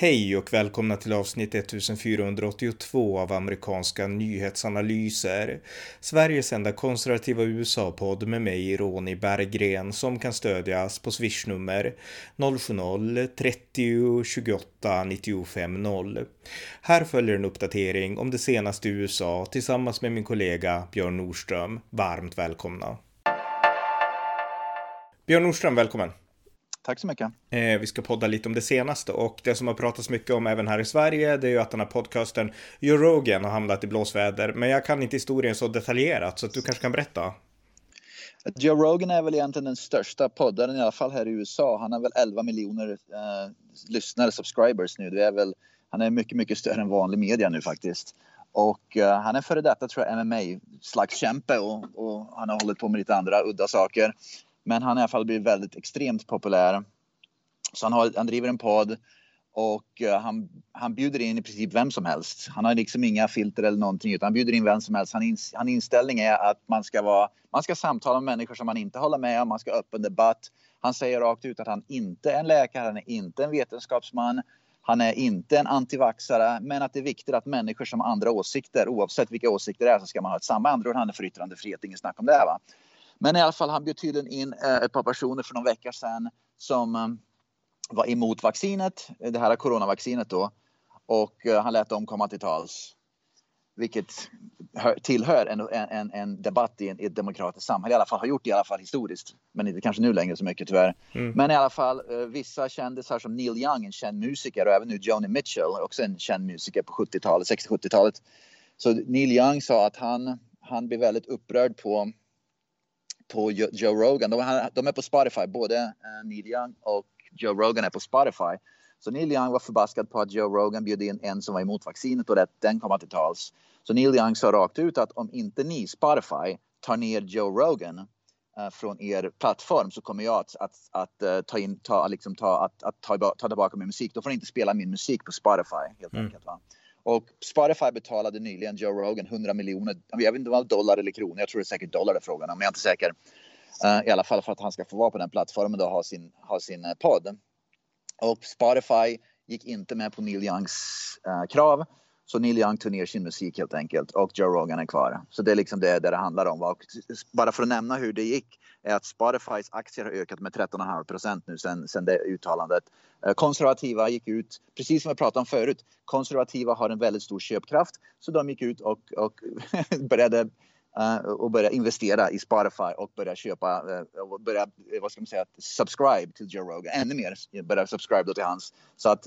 Hej och välkomna till avsnitt 1482 av amerikanska nyhetsanalyser. Sveriges enda konservativa USA-podd med mig, Ronny Berggren, som kan stödjas på swishnummer 070-30 28 95 0. Här följer en uppdatering om det senaste i USA tillsammans med min kollega Björn Nordström. Varmt välkomna! Björn Nordström, välkommen! Tack så mycket. Eh, vi ska podda lite om det senaste och det som har pratats mycket om även här i Sverige det är ju att den här podcasten Joe Rogan har hamnat i blåsväder. Men jag kan inte historien så detaljerat så att du kanske kan berätta. Joe Rogan är väl egentligen den största poddaren i alla fall här i USA. Han har väl 11 miljoner eh, lyssnare, subscribers nu. Det är väl, han är mycket, mycket större än vanlig media nu faktiskt. Och uh, han är före detta tror jag MMA-slagskämpe och, och han har hållit på med lite andra udda saker. Men han har i alla fall blivit väldigt extremt populär. Så han, har, han driver en podd och eh, han, han bjuder in i princip vem som helst. Han har liksom inga filter eller någonting utan han bjuder in vem som helst. Han, in, han inställning är att man ska, vara, man ska samtala med människor som man inte håller med om, man ska ha öppen debatt. Han säger rakt ut att han inte är en läkare, han är inte en vetenskapsman. Han är inte en antivaxare, men att det är viktigt att människor som har andra åsikter, oavsett vilka åsikter det är, så ska man ha ett samma andra Han är för yttrandefrihet, inget snack om det. Va? Men i alla fall, han bjöd tydligen in eh, ett par personer för någon vecka sedan som eh, var emot vaccinet, det här coronavaccinet då. Och eh, han lät dem komma till tals. Vilket tillhör en, en, en debatt i, en, i ett demokratiskt samhälle. I alla fall har gjort det i alla fall historiskt. Men inte kanske nu längre så mycket tyvärr. Mm. Men i alla fall vissa kändisar som Neil Young, en känd musiker och även nu Joni Mitchell, också en känd musiker på 70-talet, 60-70-talet. Så Neil Young sa att han, han blev väldigt upprörd på på Joe Rogan. De, de är på Spotify, både uh, Neil Young och Joe Rogan är på Spotify. Så Neil Young var förbaskad på att Joe Rogan bjöd in en som var emot vaccinet och att den kom till tals. Så Neil Young sa rakt ut att om inte ni, Spotify, tar ner Joe Rogan uh, från er plattform så kommer jag att, att, att uh, ta in, ta, liksom ta, att, att ta, ta tillbaka min musik. Då får ni inte spela min musik på Spotify helt mm. enkelt. Va? Och Spotify betalade nyligen Joe Rogan 100 miljoner, jag vet inte om det var dollar eller kronor, jag tror det är säkert dollar det är frågan om, men jag är inte säker. Uh, I alla fall för att han ska få vara på den plattformen och ha sin, ha sin uh, podd. Och Spotify gick inte med på Neil Youngs uh, krav. Så Neil Young tog ner sin musik helt enkelt och Joe Rogan är kvar. Så det är liksom det, det det handlar om. Och bara för att nämna hur det gick är att Spotifys aktier har ökat med 13,5 procent nu sen, sen det uttalandet. Eh, konservativa gick ut, precis som jag pratade om förut, konservativa har en väldigt stor köpkraft så de gick ut och, och började och börja investera i Spotify och börja köpa uh, och börja, vad ska man säga, subscribe till Joe Rogan ännu mer. Börja subscribe till hans. Så att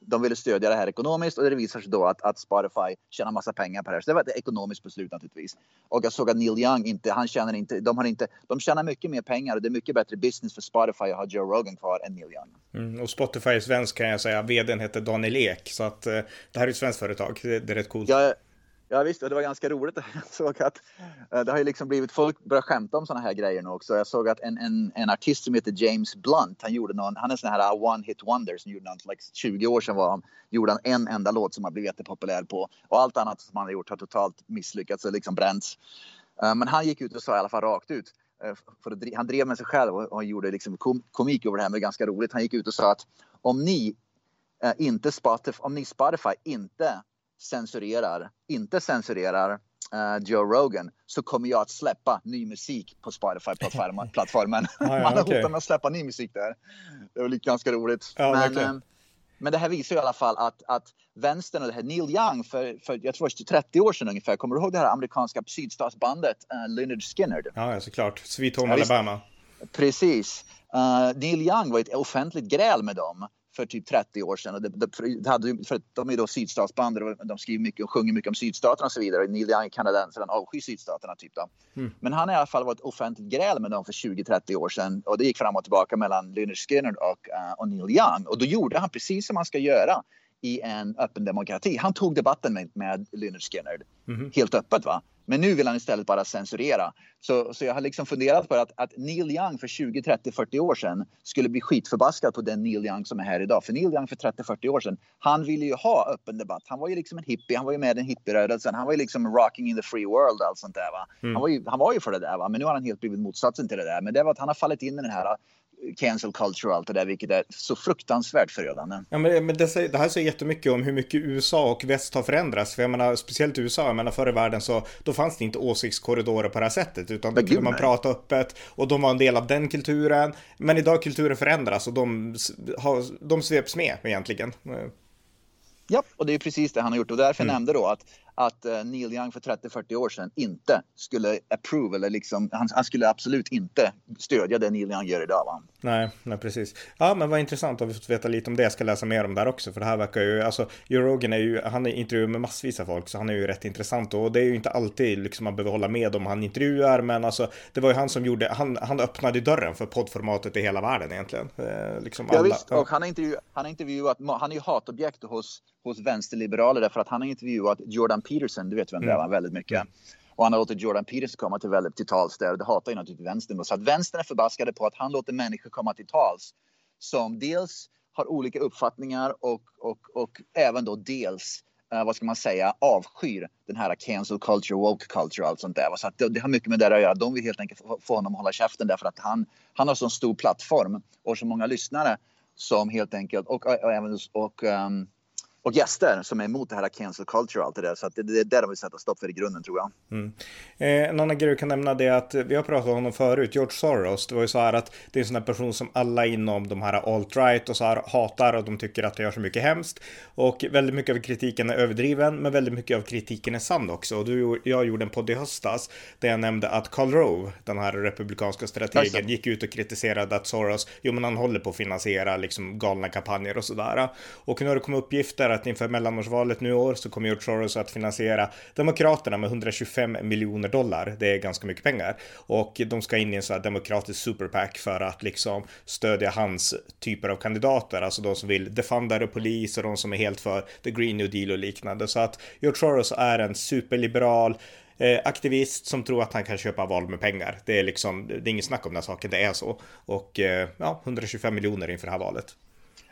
de ville stödja det här ekonomiskt och det visar sig då att, att Spotify tjänar massa pengar på det här. Så det var ett ekonomiskt beslut naturligtvis. Och jag såg att Neil Young inte, han tjänar inte, de har inte, de tjänar mycket mer pengar och det är mycket bättre business för Spotify att ha Joe Rogan kvar än Neil Young. Mm, och Spotify är svensk kan jag säga, vdn heter Daniel Ek så att det här är ett svenskt företag, det, det är rätt coolt. Ja, Ja visst, det var ganska roligt. Jag såg att eh, det har ju liksom blivit, folk börjar skämta om sådana här grejer nu också. Jag såg att en, en, en artist som heter James Blunt, han gjorde någon, han är en sån här uh, one hit wonder som gjorde någon, like 20 år sedan var han, gjorde han en enda låt som han blivit jättepopulär på. Och allt annat som han har gjort har totalt misslyckats och liksom bränts. Eh, men han gick ut och sa i alla fall rakt ut, eh, för att, han drev med sig själv och, och gjorde liksom kom, komik över det här, men ganska roligt. Han gick ut och sa att om ni inte Spotify, om ni Spotify inte censurerar, inte censurerar uh, Joe Rogan så kommer jag att släppa ny musik på Spotify-plattformen. ah, ja, Man har okay. hotat med att släppa ny musik där. Det var lite ganska roligt. Ja, men, okay. uh, men det här visar i alla fall att, att vänstern och det här Neil Young för, för jag tror 30 år sedan ungefär, kommer du ihåg det här amerikanska sydstatsbandet uh, Leonard Skinner? Ja, såklart. Sweet Home ja, Alabama. Precis. Uh, Neil Young var ett offentligt gräl med dem för typ 30 år sedan. Och det, det hade, för de är då sydstatsband och de skriver mycket och sjunger mycket om sydstaterna och så vidare. Neil Young är kanadensare, han avskyr sydstaterna typ då. Mm. Men han har i alla fall varit offentligt gräl med dem för 20-30 år sedan och det gick fram och tillbaka mellan Leonard Skinner och, uh, och Neil Young och då gjorde han precis som man ska göra i en öppen demokrati. Han tog debatten med, med Leonard Skinner mm. helt öppet. va men nu vill han istället bara censurera. Så, så jag har liksom funderat på att, att Neil Young för 20, 30, 40 år sedan skulle bli skitförbaskad på den Neil Young som är här idag. För Neil Young för 30, 40 år sedan, han ville ju ha öppen debatt. Han var ju liksom en hippie, han var ju med i den hippierörelsen. Han var ju liksom rocking in the free world och allt sånt där. Va? Mm. Han, var ju, han var ju för det där, va? men nu har han helt blivit motsatsen till det där. Men det var att han har fallit in i den här cancel culture och allt det där, vilket är så fruktansvärt förödande. Ja, men, men det, säger, det här säger jättemycket om hur mycket USA och väst har förändrats. För jag menar, speciellt USA, jag menar förr i världen så då fanns det inte åsiktskorridorer på det här sättet, utan då kunde man prata öppet och de var en del av den kulturen. Men idag kulturen förändras och de, har, de sveps med egentligen. Ja, och det är precis det han har gjort och därför mm. nämnde då att att uh, Neil Young för 30-40 år sedan inte skulle approve eller liksom, han, han, skulle absolut inte stödja det Neil Young gör idag. Va? Nej, nej, precis. Ja, men vad intressant att vi fått veta lite om det. Jag ska läsa mer om det här också, för det här verkar ju, alltså, Joe Rogan är ju, han är intervjuar med massvis av folk, så han är ju rätt intressant och det är ju inte alltid liksom man behöver hålla med om han intervjuar, men alltså, det var ju han som gjorde, han, han öppnade dörren för poddformatet i hela världen egentligen. Eh, liksom alla, ja, visst, ja. och han har, intervju, han har intervjuat, han är ju hatobjekt hos, hos vänsterliberaler därför att han har intervjuat Jordan Peterson, du vet vem det mm. var, väldigt mycket. Och han har låtit Jordan Peterson komma till, väldigt, till tals där. Det hatar ju naturligtvis vänstern. Så att vänstern är förbaskade på att han låter människor komma till tals som dels har olika uppfattningar och, och, och även då dels Uh, vad ska man säga, avskyr den här cancel culture, woke culture och allt sånt där. Så att det, det, har mycket med det att göra. De vill helt enkelt få, få honom att hålla käften därför att han, han har så stor plattform och så många lyssnare som helt enkelt och, och, och och, um, och gäster som är emot det här cancel culture och allt det där. Så det, det är där de vill sätta stopp för i grunden tror jag. Mm. Eh, en annan grej du kan nämna det är att vi har pratat om honom förut, George Soros. Det var ju så här att det är en sån här person som alla inom de här alt-right och så här hatar och de tycker att det gör så mycket hemskt. Och väldigt mycket av kritiken är överdriven, men väldigt mycket av kritiken är sann också. Och du, jag gjorde en podd i höstas där jag nämnde att Karl Rove, den här republikanska strategen, gick ut och kritiserade att Soros, jo men han håller på att finansiera liksom galna kampanjer och sådär. Och nu har det kommit uppgifter att inför mellanårsvalet nu i år så kommer George Soros att finansiera Demokraterna med 125 miljoner dollar. Det är ganska mycket pengar. Och de ska in i en sån här demokratisk superpack för att liksom stödja hans typer av kandidater, alltså de som vill defundare polis och de som är helt för the green new deal och liknande. Så att George Soros är en superliberal eh, aktivist som tror att han kan köpa val med pengar. Det är liksom, det är inget snack om den saken, det är så. Och eh, ja, 125 miljoner inför det här valet.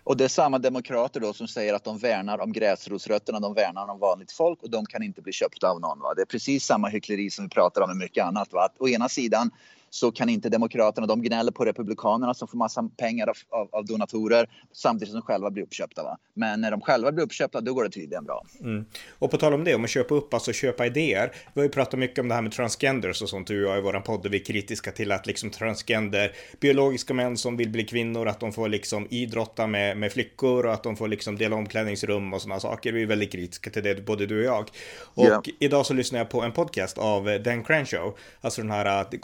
Och det är samma demokrater då som säger att de värnar om gräsrotsrötterna, de värnar om vanligt folk och de kan inte bli köpta av någon. Va? Det är precis samma hyckleri som vi pratar om med mycket annat. Va? Att å ena sidan så kan inte Demokraterna, de gnäller på Republikanerna som får massa pengar av, av, av donatorer samtidigt som de själva blir uppköpta. Va? Men när de själva blir uppköpta då går det tydligen bra. Mm. Och på tal om det, om att köpa upp, alltså köpa idéer. Vi har ju pratat mycket om det här med transgenders och sånt du och jag i våran podd och vi är kritiska till att liksom transgender, biologiska män som vill bli kvinnor, att de får liksom idrotta med, med flickor och att de får liksom dela omklädningsrum och sådana saker. Vi är väldigt kritiska till det, både du och jag. Och yeah. idag så lyssnar jag på en podcast av Dan Crenshaw, alltså den här äh,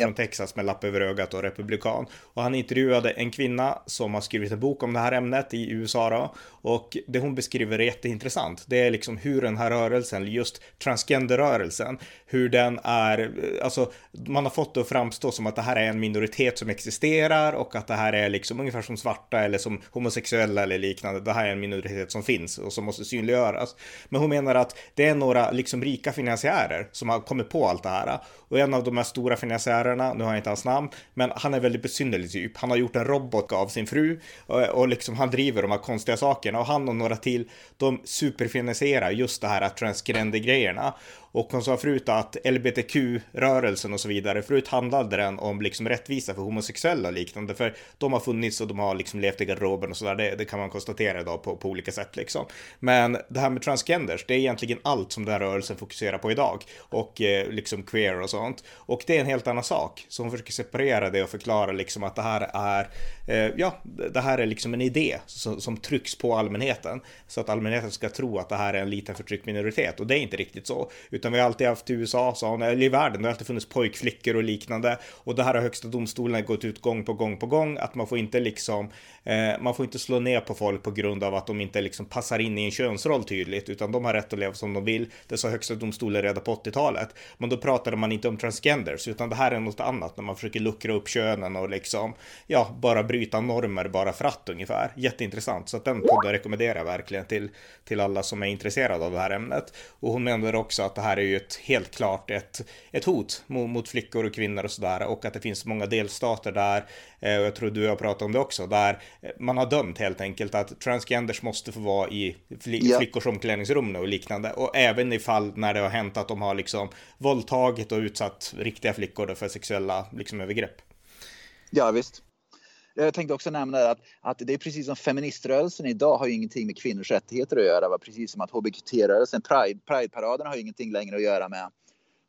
kongressmannen från Texas med lapp över ögat och republikan. Och han intervjuade en kvinna som har skrivit en bok om det här ämnet i USA då. Och det hon beskriver är jätteintressant. Det är liksom hur den här rörelsen, just transgenderrörelsen, hur den är, alltså man har fått det att framstå som att det här är en minoritet som existerar och att det här är liksom ungefär som svarta eller som homosexuella eller liknande. Det här är en minoritet som finns och som måste synliggöras. Men hon menar att det är några liksom rika finansiärer som har kommit på allt det här. Och en av de här stora finansiärerna, nu har jag inte hans namn, men han är väldigt besynnerlig typ. Han har gjort en robot av sin fru och, och liksom han driver de här konstiga sakerna och han och några till, de superfinansierar just det här Transgrender-grejerna. Och hon sa förut att LBTQ-rörelsen och så vidare, förut handlade den om liksom rättvisa för homosexuella och liknande, för de har funnits och de har liksom levt i garderoben och sådär, det, det kan man konstatera idag på, på olika sätt liksom. Men det här med transgenders, det är egentligen allt som den här rörelsen fokuserar på idag och eh, liksom queer och sånt. Och det är en helt annan sak, så hon försöker separera det och förklara liksom att det här är, eh, ja, det här är liksom en idé som, som trycks på allmänheten så att allmänheten ska tro att det här är en liten förtryckt minoritet och det är inte riktigt så. Utan vi har alltid haft i USA, sa hon, eller i världen, det har alltid funnits pojkflickor och liknande. Och det här har högsta domstolen gått ut gång på gång på gång, att man får inte liksom, eh, man får inte slå ner på folk på grund av att de inte liksom passar in i en könsroll tydligt, utan de har rätt att leva som de vill. Det sa högsta domstolen redan på 80-talet. Men då pratade man inte om transgenders, utan det här är något annat när man försöker luckra upp könen och liksom, ja, bara bryta normer bara för att ungefär. Jätteintressant, så att den podden rekommenderar jag verkligen till, till alla som är intresserade av det här ämnet. Och hon menade också att det här är ju ett, helt klart ett, ett hot mot, mot flickor och kvinnor och sådär och att det finns många delstater där, eh, och jag tror du har pratat om det också, där man har dömt helt enkelt att transgenders måste få vara i fli ja. flickors omklädningsrum och liknande och även i fall när det har hänt att de har liksom våldtagit och utsatt riktiga flickor för sexuella liksom övergrepp. Ja visst. Jag tänkte också nämna att, att det är precis som feministrörelsen idag har ju ingenting med kvinnors rättigheter att göra. Va? Precis som att HBT-rörelsen, Pride, Pride-paraden har ingenting längre att göra med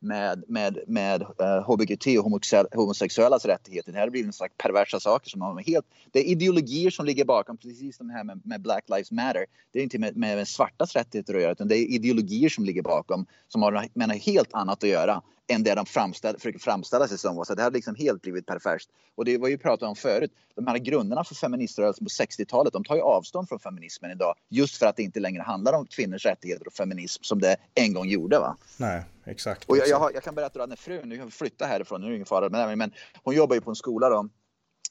med, med, med eh, och homosexuellas rättigheter. Det här blir en slags perversa saker som har helt... Det är ideologier som ligger bakom precis de här med, med Black Lives Matter. Det är inte med, med svartas rättigheter att göra utan det är ideologier som ligger bakom som har med något helt annat att göra än det de framställ, försöker framställa sig som. Så det har liksom helt blivit perverst. Och det var ju pratat om förut. De här grunderna för feministrörelsen på 60-talet, de tar ju avstånd från feminismen idag. Just för att det inte längre handlar om kvinnors rättigheter och feminism som det en gång gjorde. Va? Nej, exakt. Och jag, jag, har, jag kan berätta att när frun, nu flyttat härifrån, nu är det ingen fara med det, men hon jobbar ju på en skola då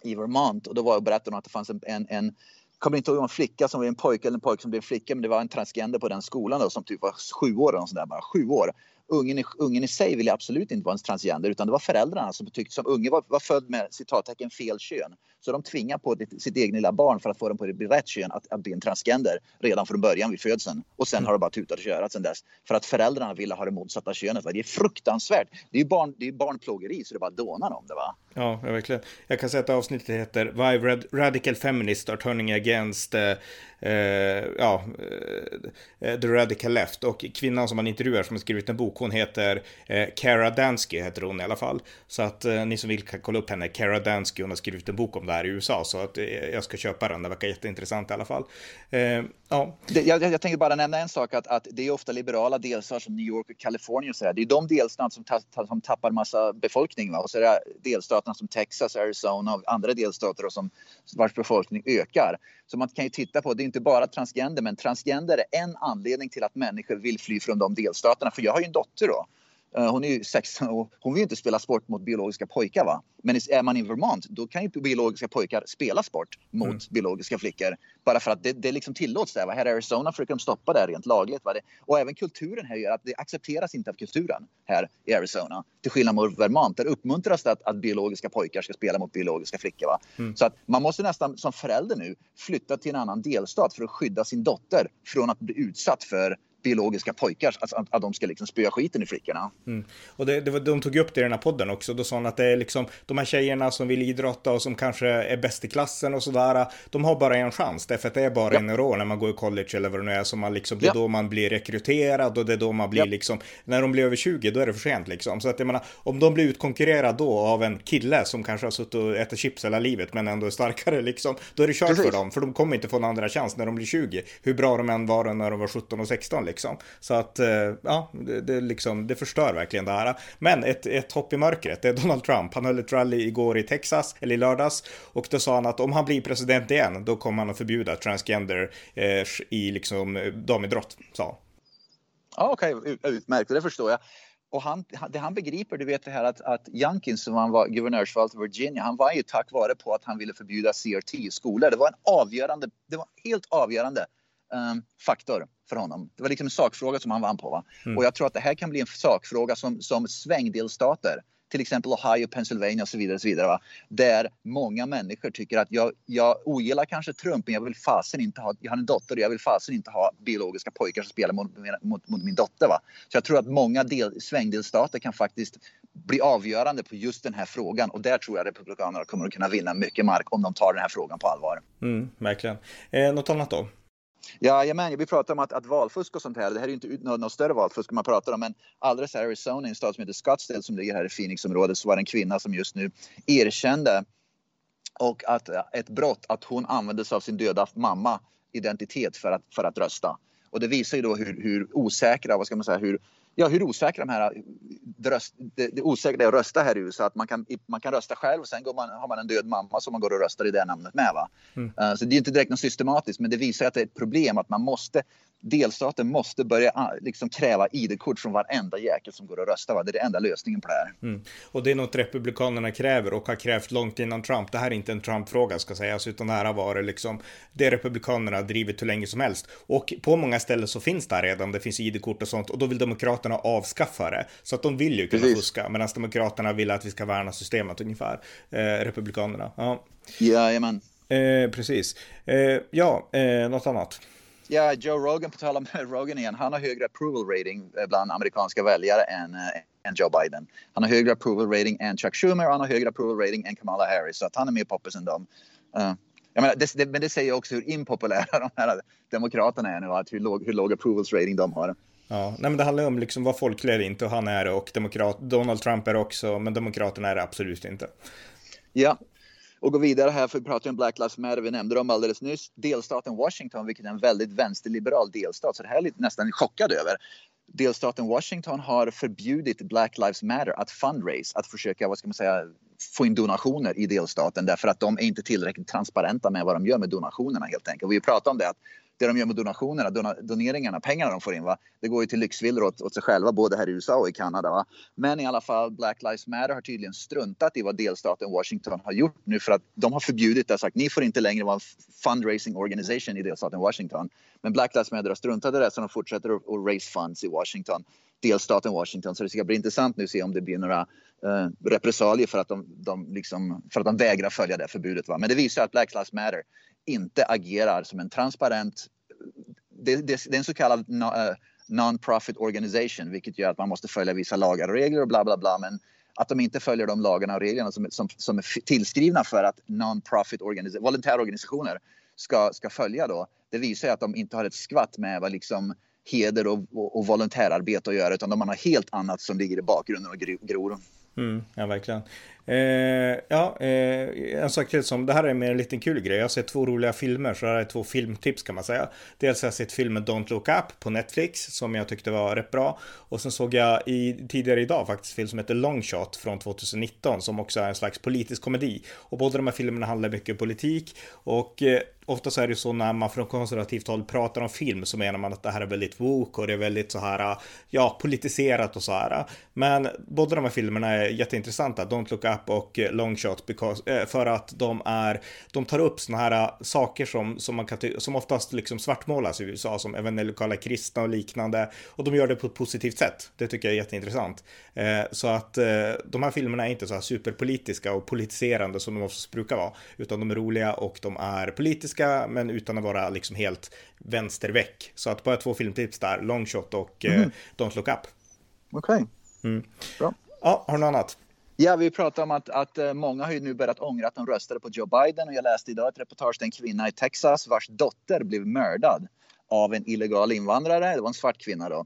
i Vermont och då var, berättade hon att det fanns en, en, en kommer inte ihåg om en flicka som var en pojke eller en pojke som blev flicka men det var en transgender på den skolan då som typ var sju år eller sådär bara sju år ungen i, ungen i sig ville absolut inte vara en transgender utan det var föräldrarna som tyckte som unge var, var född med citattecken fel kön. Så de tvingar på sitt, sitt egna lilla barn för att få dem på det rätt kön att, att bli en transgender redan från början vid födseln. Och sen har det bara tutat och körat sen dess. För att föräldrarna ville ha det motsatta könet. Va? Det är fruktansvärt. Det är barn, det är barnplågeri så det bara dånar om det va. Ja, verkligen. Jag kan säga att avsnittet heter Why Radical Feminists are turning against uh, Eh, ja, eh, the radical left. Och kvinnan som man intervjuar som har skrivit en bok, hon heter eh, Kara Dansky, heter hon i alla fall. Så att ni som vill kan kolla upp henne, Kara Dansky, hon har skrivit en bok om det här i USA. Så att jag ska köpa den, det verkar jätteintressant i alla fall. ja. Jag, jag tänkte bara nämna en sak, att, att det är ofta liberala delstater som New York och Kalifornien och så här. Det är de delstater som, ta, som tappar massa befolkning. Va? Och så är det delstaterna som Texas, Arizona och andra delstater och som, vars befolkning ökar. Så man kan ju titta på, det är inte bara transgender, men transgender är en anledning till att människor vill fly från de delstaterna. För jag har ju en dotter då hon är ju 16 och hon vill inte spela sport mot biologiska pojkar. Va? Men är man i Vermont då kan ju biologiska pojkar spela sport mot mm. biologiska flickor. Bara för att det, det liksom tillåts där. Va? Här i Arizona försöker de stoppa det rent lagligt. Va? och även kulturen här gör att det accepteras inte av kulturen här i Arizona. Till skillnad mot Vermont där uppmuntras det att, att biologiska pojkar ska spela mot biologiska flickor. Va? Mm. Så att man måste nästan som förälder nu flytta till en annan delstat för att skydda sin dotter från att bli utsatt för biologiska pojkar, alltså att, att de ska liksom spöa skiten i flickorna. Mm. Och det, det var, de tog upp det i den här podden också, då sa han att det är liksom de här tjejerna som vill idrotta och som kanske är bäst i klassen och sådär, de har bara en chans, därför att det är bara ja. en år när man går i college eller vad det nu är, som man liksom, det är ja. då man blir rekryterad och det är då man blir ja. liksom, när de blir över 20 då är det för sent liksom. Så att jag menar, om de blir utkonkurrerade då av en kille som kanske har suttit och ätit chips hela livet men ändå är starkare liksom, då är det kört Precis. för dem, för de kommer inte få en andra chans när de blir 20, hur bra de än var när de var 17 och 16 liksom. Så att, eh, ja, det, det, liksom, det förstör verkligen det här. Men ett, ett hopp i mörkret, det är Donald Trump. Han höll ett rally igår i Texas, eller i lördags, och då sa han att om han blir president igen, då kommer han att förbjuda transgender eh, i liksom damidrott, sa Ja, okej, okay. utmärkt, det förstår jag. Och han, det han begriper, du vet det här att, att Youngkin som han var guvernörsval för Virginia, han var ju tack vare på att han ville förbjuda CRT i skolor. Det var en avgörande, det var helt avgörande faktor för honom. Det var liksom en sakfråga som han vann på. Va? Mm. Och jag tror att det här kan bli en sakfråga som, som svängdelstater till exempel Ohio, Pennsylvania och så vidare. Och så vidare va? Där många människor tycker att jag, jag ogillar kanske Trump men jag vill fasen inte ha, jag har en dotter och jag vill fasen inte ha biologiska pojkar som spelar mot, mot, mot min dotter. Va? Så jag tror att många del, svängdelstater kan faktiskt bli avgörande på just den här frågan och där tror jag Republikanerna kommer att kunna vinna mycket mark om de tar den här frågan på allvar. Mm, verkligen. Eh, något annat då? Jajamän, vi pratar om att, att valfusk och sånt här, det här är inte något, något större valfusk man pratar om, men alldeles här i Arizona, en stad som heter Scottsdale som ligger här i Phoenixområdet, så var det en kvinna som just nu erkände och att ett brott, att hon använde sig av sin döda mamma identitet för att, för att rösta. Och det visar ju då hur, hur osäkra, vad ska man säga, hur ja, hur osäkra de här röst, det, det osäkra är att rösta här i USA. Att man kan, man kan rösta själv och sen går man, har man en död mamma som man går och röstar i det namnet med. Va? Mm. Uh, så det är inte direkt något systematiskt men det visar att det är ett problem att man måste delstaten måste börja ah, liksom kräva ID-kort från varenda jäkel som går och röstar. Va? Det är den enda lösningen på det här. Mm. Och det är något Republikanerna kräver och har krävt långt innan Trump. Det här är inte en Trump-fråga ska sägas, utan det här har varit liksom det Republikanerna drivit hur länge som helst. Och på många ställen så finns det här redan. Det finns ID-kort och sånt och då vill Demokraterna avskaffa det. Så att de vill ju kunna Precis. fuska, medan Demokraterna vill att vi ska värna systemet ungefär. Eh, Republikanerna. Ja, Jajamän. Eh, precis. Eh, ja, eh, något annat. Ja, Joe Rogan, på tal om Rogan igen, han har högre approval rating eh, bland amerikanska väljare än, äh, än Joe Biden. Han har högre approval rating än Chuck Schumer och han har högre approval rating än Kamala Harris. Så att han är mer poppis än dem. Uh, jag menar, det, det, men det säger också hur impopulära de här demokraterna är nu, att hur låg, hur låg approvals rating de har. Ja, nej men det handlar om liksom vad folklig är inte och han är och demokrat, Donald Trump är också, men demokraterna är det absolut inte. Ja, och gå vidare här, för vi pratar om Black Lives Matter, vi nämnde dem alldeles nyss. Delstaten Washington, vilket är en väldigt vänsterliberal delstat, så det här är lite, nästan chockad över. Delstaten Washington har förbjudit Black Lives Matter att fundraise, att försöka, vad ska man säga, få in donationer i delstaten därför att de är inte tillräckligt transparenta med vad de gör med donationerna helt enkelt. Vi pratar om det att det de gör med donationerna, doneringarna, pengarna de får in, va? det går ju till lyxvillor åt, åt sig själva både här i USA och i Kanada. Va? Men i alla fall, Black Lives Matter har tydligen struntat i vad delstaten Washington har gjort nu för att de har förbjudit det och sagt ni får inte längre vara en fundraising organisation i delstaten Washington. Men Black Lives Matter har struntat i det så de fortsätter att, att raise funds i Washington, delstaten Washington. Så det ska bli intressant nu att se om det blir några eh, repressalier för att de, de liksom, för att de vägrar följa det förbudet. Va? Men det visar att Black Lives Matter inte agerar som en transparent... Det, det, det är en så kallad eh, non-profit organization vilket gör att man måste följa vissa lagar och regler och bla bla bla. Men att de inte följer de lagarna och reglerna som, som, som är tillskrivna för att non-profit volontärorganisationer ska, ska följa då. Det visar att de inte har ett skvatt med vad liksom heder och, och, och volontärarbete att göra utan de har helt annat som ligger i bakgrunden och gror. Mm, ja, verkligen. Eh, ja, eh, en sak till som, det här är mer en liten kul grej. Jag har sett två roliga filmer, så det här är två filmtips kan man säga. Dels har jag sett filmen Don't Look Up på Netflix, som jag tyckte var rätt bra. Och sen såg jag i, tidigare idag faktiskt film som heter Long Shot från 2019, som också är en slags politisk komedi. Och båda de här filmerna handlar mycket om politik. Och eh, ofta så är det så när man från konservativt håll pratar om film så menar man att det här är väldigt woke och det är väldigt så här, ja, politiserat och så här. Men båda de här filmerna är jätteintressanta, Don't Look Up och Long Shot, because, eh, för att de är, de tar upp såna här saker som, som man kan som oftast liksom svartmålas i USA, som evangelikala kristna och liknande. Och de gör det på ett positivt sätt. Det tycker jag är jätteintressant. Eh, så att eh, de här filmerna är inte så här superpolitiska och politiserande som de oftast brukar vara, utan de är roliga och de är politiska men utan att vara liksom helt vänsterväck. Så att bara två filmtips där, Longshot och mm. eh. Don't Look Up. Okej, okay. mm. bra. Ja, har du något annat? Ja, vi pratar om att, att eh, många har ju nu börjat ångra att de röstade på Joe Biden och jag läste idag ett reportage där en kvinna i Texas vars dotter blev mördad av en illegal invandrare. Det var en svart kvinna då.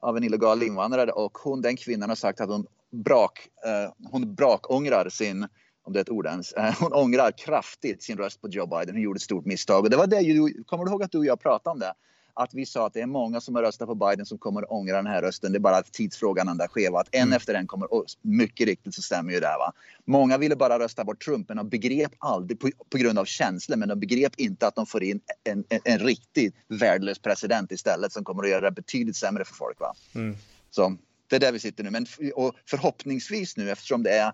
Av en illegal invandrare och hon, den kvinnan har sagt att hon brak, eh, hon brakångrar sin om det är ett ord ens. Eh, hon ångrar kraftigt sin röst på Joe Biden. Hon gjorde ett stort misstag. Och det var det, kommer du ihåg att du och jag pratade om det? Att vi sa att det är många som har röstat på Biden som kommer att ångra den här rösten. Det är bara tidsfrågan den där skeva. Att en mm. efter en kommer, och mycket riktigt så stämmer ju det. Va? Många ville bara rösta bort Trump men de begrep aldrig, på, på grund av känslor, men de begrep inte att de får in en, en, en riktigt värdelös president istället som kommer att göra det betydligt sämre för folk. Va? Mm. Så det är där vi sitter nu. Men och förhoppningsvis nu eftersom det är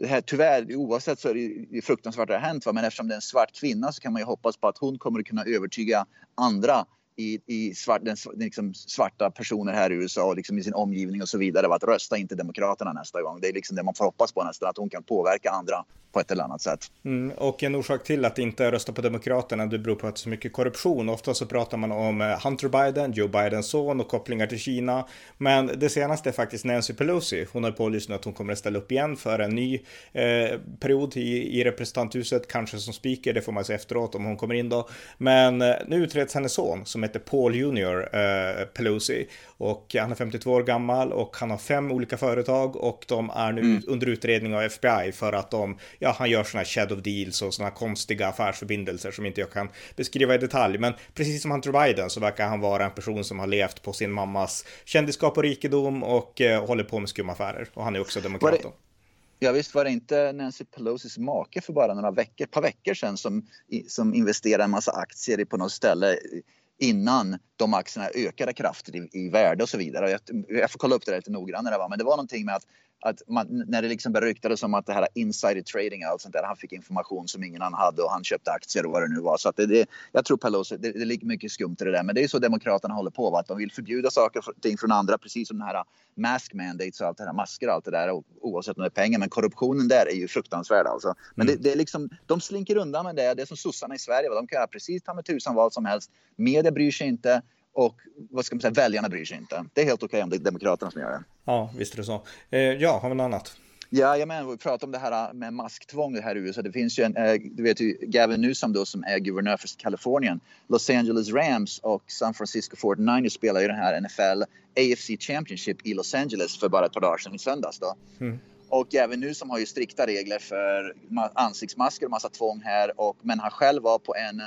det här, tyvärr, oavsett så är det fruktansvärt det har hänt. Va? Men eftersom det är en svart kvinna så kan man ju hoppas på att hon kommer att kunna övertyga andra i, i svart, den, liksom svarta personer här i USA och liksom i sin omgivning och så vidare. Att rösta inte Demokraterna nästa gång. Det är liksom det man får hoppas på nästan, att hon kan påverka andra på ett eller annat sätt. Mm, och en orsak till att inte rösta på Demokraterna det beror på att det är så mycket korruption. Ofta så pratar man om eh, Hunter Biden, Joe Bidens son och kopplingar till Kina. Men det senaste är faktiskt Nancy Pelosi. Hon har pålyst att att hon kommer att ställa upp igen för en ny eh, period i, i representanthuset, kanske som speaker, det får man se efteråt om hon kommer in då. Men eh, nu utreds hennes son som är heter Paul Junior eh, Pelosi och han är 52 år gammal och han har fem olika företag och de är nu mm. under utredning av FBI för att de ja, han gör sådana här shadow deals och sådana konstiga affärsförbindelser som inte jag kan beskriva i detalj. Men precis som Hunter Biden så verkar han vara en person som har levt på sin mammas kändisskap och rikedom och eh, håller på med skumma affärer. Och han är också demokrat. Ja visst var det inte Nancy Pelosis make för bara några veckor, ett par veckor sedan som, som investerade en massa aktier på något ställe innan de aktierna ökade kraftigt i, i värde och så vidare. Jag, jag får kolla upp det lite noggrannare. Men det var någonting med att att man, när det liksom ryktades om att det här insider trading och allt sånt där, han fick information som ingen annan hade och han köpte aktier och vad det nu var. Så att det, det, jag tror Pelosi, det, det ligger mycket skumt i det där. Men det är så Demokraterna håller på, va? att de vill förbjuda saker och ting från andra, precis som den här mask mandates och allt det här, masker och allt det där, oavsett om det är pengar. Men korruptionen där är ju fruktansvärd alltså. Men mm. det, det, är liksom, de slinker undan med det. Det är som sossarna i Sverige, va? de kan göra precis ta med tusan vad som helst. Media bryr sig inte och vad ska man säga, väljarna bryr sig inte. Det är helt okej okay om det är Demokraterna som gör det. Ja, visst är det så. Eh, ja, har vi något annat? Ja, jag menar, vi pratar om det här med masktvång här i USA. Det finns ju en, eh, du vet ju Gavin Newsom då som är guvernör för Kalifornien. Los Angeles Rams och San Francisco 49ers spelar ju den här NFL AFC Championship i Los Angeles för bara ett par dagar sedan i söndags då. Mm. Och även nu som har ju strikta regler för ansiktsmasker och massa tvång här. Och, men han själv var på en,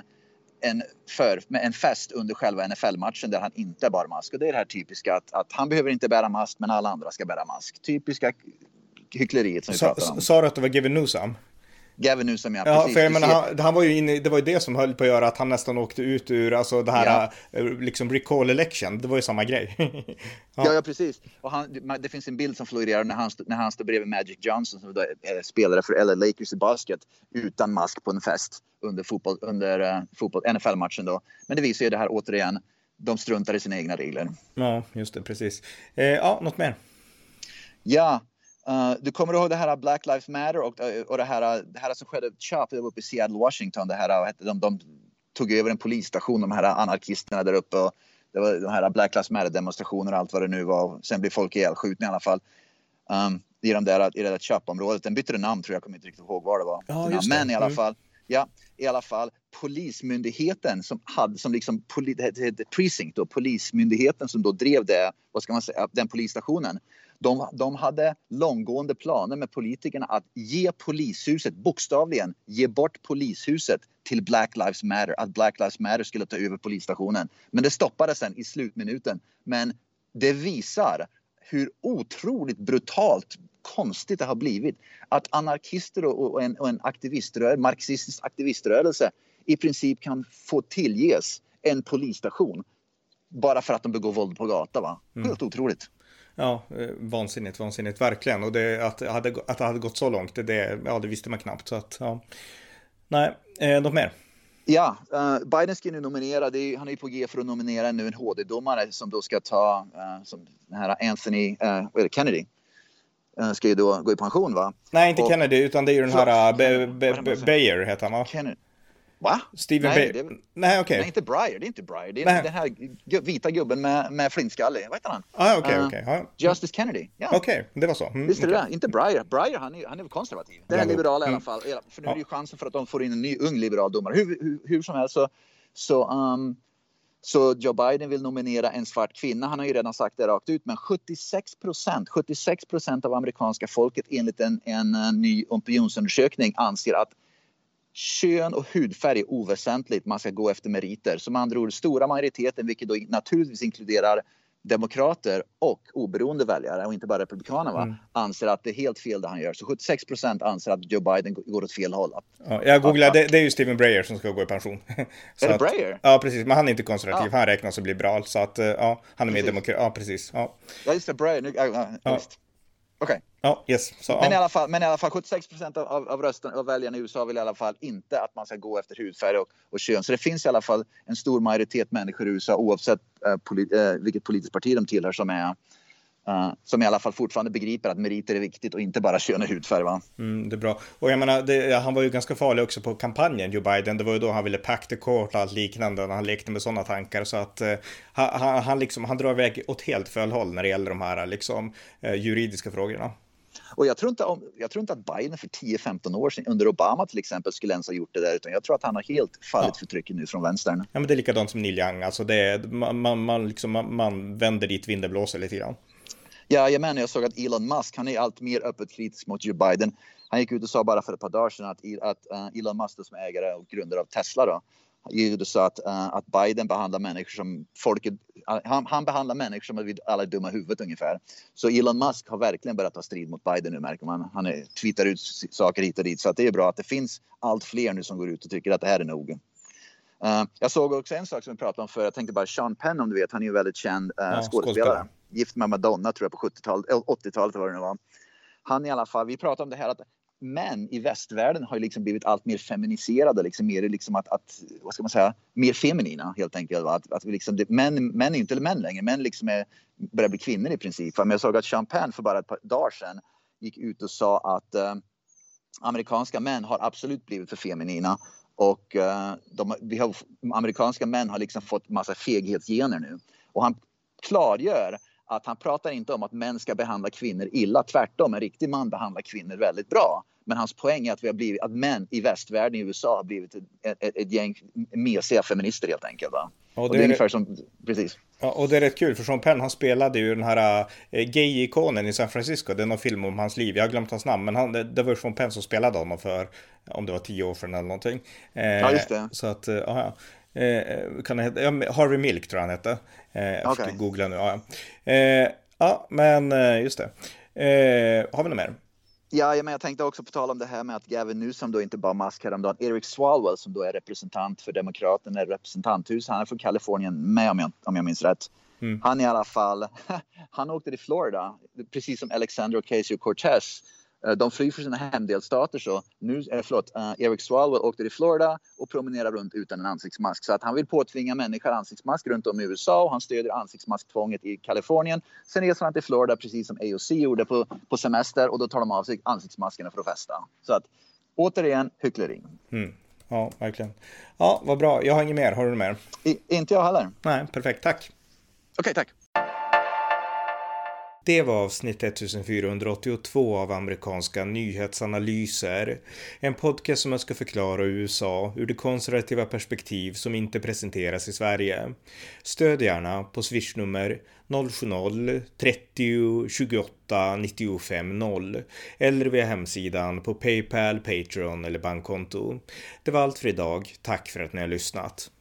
en, för, en fest under själva NFL-matchen där han inte bar mask. Och det är det här typiska att, att han behöver inte bära mask men alla andra ska bära mask. Typiska hyckleriet som vi pratar om. Sa du att det var Gavin Newsom? Gavin Newsom, ja. ja precis. För jag menar, han, han, var ju inne, det var ju det som höll på att göra att han nästan åkte ut ur, alltså det här, ja. Eh, liksom recall election, det var ju samma grej. ja. ja, ja, precis. Och han, det finns en bild som florerar när han, när han står bredvid Magic Johnson som är spelare för LA Lakers i basket utan mask på en fest under, fotboll, under uh, fotboll, NFL-matchen då. Men det visar ju det här återigen, de struntar i sina egna regler. Ja, just det, precis. Eh, ja, något mer? Ja, Uh, du kommer ihåg det här Black Lives Matter och, eh, och det, här, det här som skedde Chop, det var uppe i Seattle, Washington. Det här, de, de tog över en polisstation, de här anarkisterna där uppe. Och det var de här Black Lives Matter demonstrationer och allt vad det nu var. Sen blev folk ihjälskjutna i alla fall. Um, I, de där, i det där Chop-området. Den bytte namn tror jag, jag kommer inte riktigt ihåg vad det var. Ja, Men i alla mm. fall, ja, i alla fall polismyndigheten som hade som liksom poli, det precinct då, polismyndigheten som då drev det, vad ska man säga, den polisstationen de, de hade långgående planer med politikerna att ge polishuset, bokstavligen ge bort polishuset till Black Lives Matter, att Black Lives Matter skulle ta över polisstationen. Men det stoppades sen i slutminuten. Men det visar hur otroligt brutalt konstigt det har blivit att anarkister och, en, och en aktiviströrelse, marxistisk aktiviströrelse i princip kan få tillges en polisstation bara för att de begår våld på gatan. Va? Mm. Helt otroligt. Ja, eh, vansinnigt, vansinnigt, verkligen. Och det, att, hade, att det hade gått så långt, det, ja, det visste man knappt. Så att, ja. Nej, eh, något mer? Ja, uh, Biden ska nu nominera, är, han är på G för att nominera nu en HD-domare som då ska ta, uh, som den här Anthony uh, Kennedy, ska ju då gå i pension va? Nej, inte och, Kennedy, utan det är ju den här Bayer heter han va? Kennedy. Va? Steven nej, det, nej, okay. nej, inte Breyer. Det är inte Breyer. Det är nej. den här vita gubben med, med flintskallig. Vad heter han? Ah, okay, uh, okay. Ah. Justice Kennedy. Ja. Okej, okay, det var så. Mm, Visst är det Inte Breyer. Breyer, han är, han är konservativ. Det är liberal i alla mm. fall. För nu är det ju chansen för att de får in en ny ung liberal domare. Hur, hur, hur som helst så, så um, så Joe Biden vill nominera en svart kvinna. Han har ju redan sagt det rakt ut. Men 76 procent 76% av amerikanska folket enligt en, en, en ny opinionsundersökning anser att kön och hudfärg är oväsentligt. Man ska gå efter meriter. Som andra ord, stora majoriteten, vilket då naturligtvis inkluderar demokrater och oberoende väljare och inte bara republikaner va, mm. anser att det är helt fel det han gör. Så 76 procent anser att Joe Biden går åt fel håll. Ja, jag googlade, det, det, är ju Stephen Breyer som ska gå i pension. är det Breyer? ja, precis. Men han är inte konservativ, ja. han räknas som liberal. Så att, ja, han är mer demokrat. Ja, precis. Ja, ja just det, Breyer. Nu, ja, ja, Okej. Okay. Ja, yes. Så, men, ja. i alla fall, men i alla fall 76 procent av, av, rösten, av väljarna i USA vill i alla fall inte att man ska gå efter hudfärg och, och kön. Så det finns i alla fall en stor majoritet människor i USA oavsett uh, polit, uh, vilket politiskt parti de tillhör som är Uh, som i alla fall fortfarande begriper att meriter är viktigt och inte bara kön och hudfärg. Va? Mm, det är bra. Och jag menar, det, han var ju ganska farlig också på kampanjen, Joe Biden. Det var ju då han ville pack the court och allt liknande. När han lekte med sådana tankar. Så att uh, han, han, liksom, han drar iväg åt helt fel håll när det gäller de här liksom, uh, juridiska frågorna. Och jag tror inte, om, jag tror inte att Biden för 10-15 år sedan, under Obama till exempel, skulle ens ha gjort det där. Utan jag tror att han har helt fallit ja. för trycket nu från vänstern. Ja, men det är likadant som Neil Young. Alltså det är, man, man, man, liksom, man, man vänder dit vinden blåser lite grann. Ja, jag menar, jag såg att Elon Musk, han är allt mer öppet kritisk mot Joe Biden. Han gick ut och sa bara för ett par dagar sedan att, att uh, Elon Musk som ägare och grundare av Tesla då, gick ut och sa att, uh, att Biden behandlar människor som folket, uh, han, han, behandlar människor som att alla är dumma huvudet ungefär. Så Elon Musk har verkligen börjat ta strid mot Biden nu märker man. Han är, tweetar ut saker hit och dit så att det är bra att det finns allt fler nu som går ut och tycker att det här är nog. Uh, jag såg också en sak som vi pratade om för jag tänkte bara Sean Penn om du vet, han är ju väldigt känd uh, ja, skådespelare. Gift med Madonna tror jag på 70-talet, 80-talet var det nu var. Han i alla fall, vi pratade om det här att män i västvärlden har ju liksom blivit allt mer feminiserade, liksom mer liksom att, att, vad ska man säga, mer feminina helt enkelt. Att, att vi liksom, det, män, män är inte män längre, män liksom är, börjar bli kvinnor i princip. Men jag såg att Champagne för bara ett par dagar sedan gick ut och sa att eh, amerikanska män har absolut blivit för feminina och uh, de, vi har, amerikanska män har liksom fått massa feghetsgener nu. Och han klargör att han pratar inte om att män ska behandla kvinnor illa. Tvärtom, en riktig man behandlar kvinnor väldigt bra. Men hans poäng är att, vi har blivit, att män i västvärlden i USA har blivit ett, ett, ett gäng mesiga feminister helt enkelt. Va? Och det, och det är ungefär som, precis. Ja, och det är rätt kul för Sean Penn han spelade ju den här äh, gay-ikonen i San Francisco. Det är någon film om hans liv. Jag har glömt hans namn men han, det, var Sean Penn som spelade honom för om det var tio år sedan eller någonting. Eh, ja, just det. Så att, äh, ja. Eh, kan det heta, ja, Harvey Milk tror jag han hette. Eh, jag okay. ska googla nu. Ja, eh, ja men eh, just det. Har vi något mer? Ja, men jag tänkte också på tal om det här med att Gavin Newsom då inte bara mask häromdagen. Eric Swalwell som då är representant för Demokraterna i representanthuset. Han är från Kalifornien med om jag, om jag minns rätt. Mm. Han i alla fall, han åkte till Florida, precis som Alexander Ocasio-Cortez de flyr för sina hemdelstater så nu, eh, förlåt, uh, Eric Swalwell åkte till Florida och promenerar runt utan en ansiktsmask. Så att han vill påtvinga människor ansiktsmask runt om i USA och han stödjer ansiktsmasktvånget i Kalifornien. Sen reser han till Florida precis som AOC gjorde på, på semester och då tar de av sig ansiktsmaskerna för att festa. Så att återigen hyckleri. Mm. Ja, verkligen. Ja, vad bra. Jag har inget mer. Har du något mer? I, inte jag heller. Nej, perfekt. Tack. Okej, okay, tack. Det var avsnitt 1482 av amerikanska nyhetsanalyser. En podcast som jag ska förklara USA ur det konservativa perspektiv som inte presenteras i Sverige. Stöd gärna på swishnummer 070-30 28 95 0 eller via hemsidan på Paypal, Patreon eller bankkonto. Det var allt för idag. Tack för att ni har lyssnat.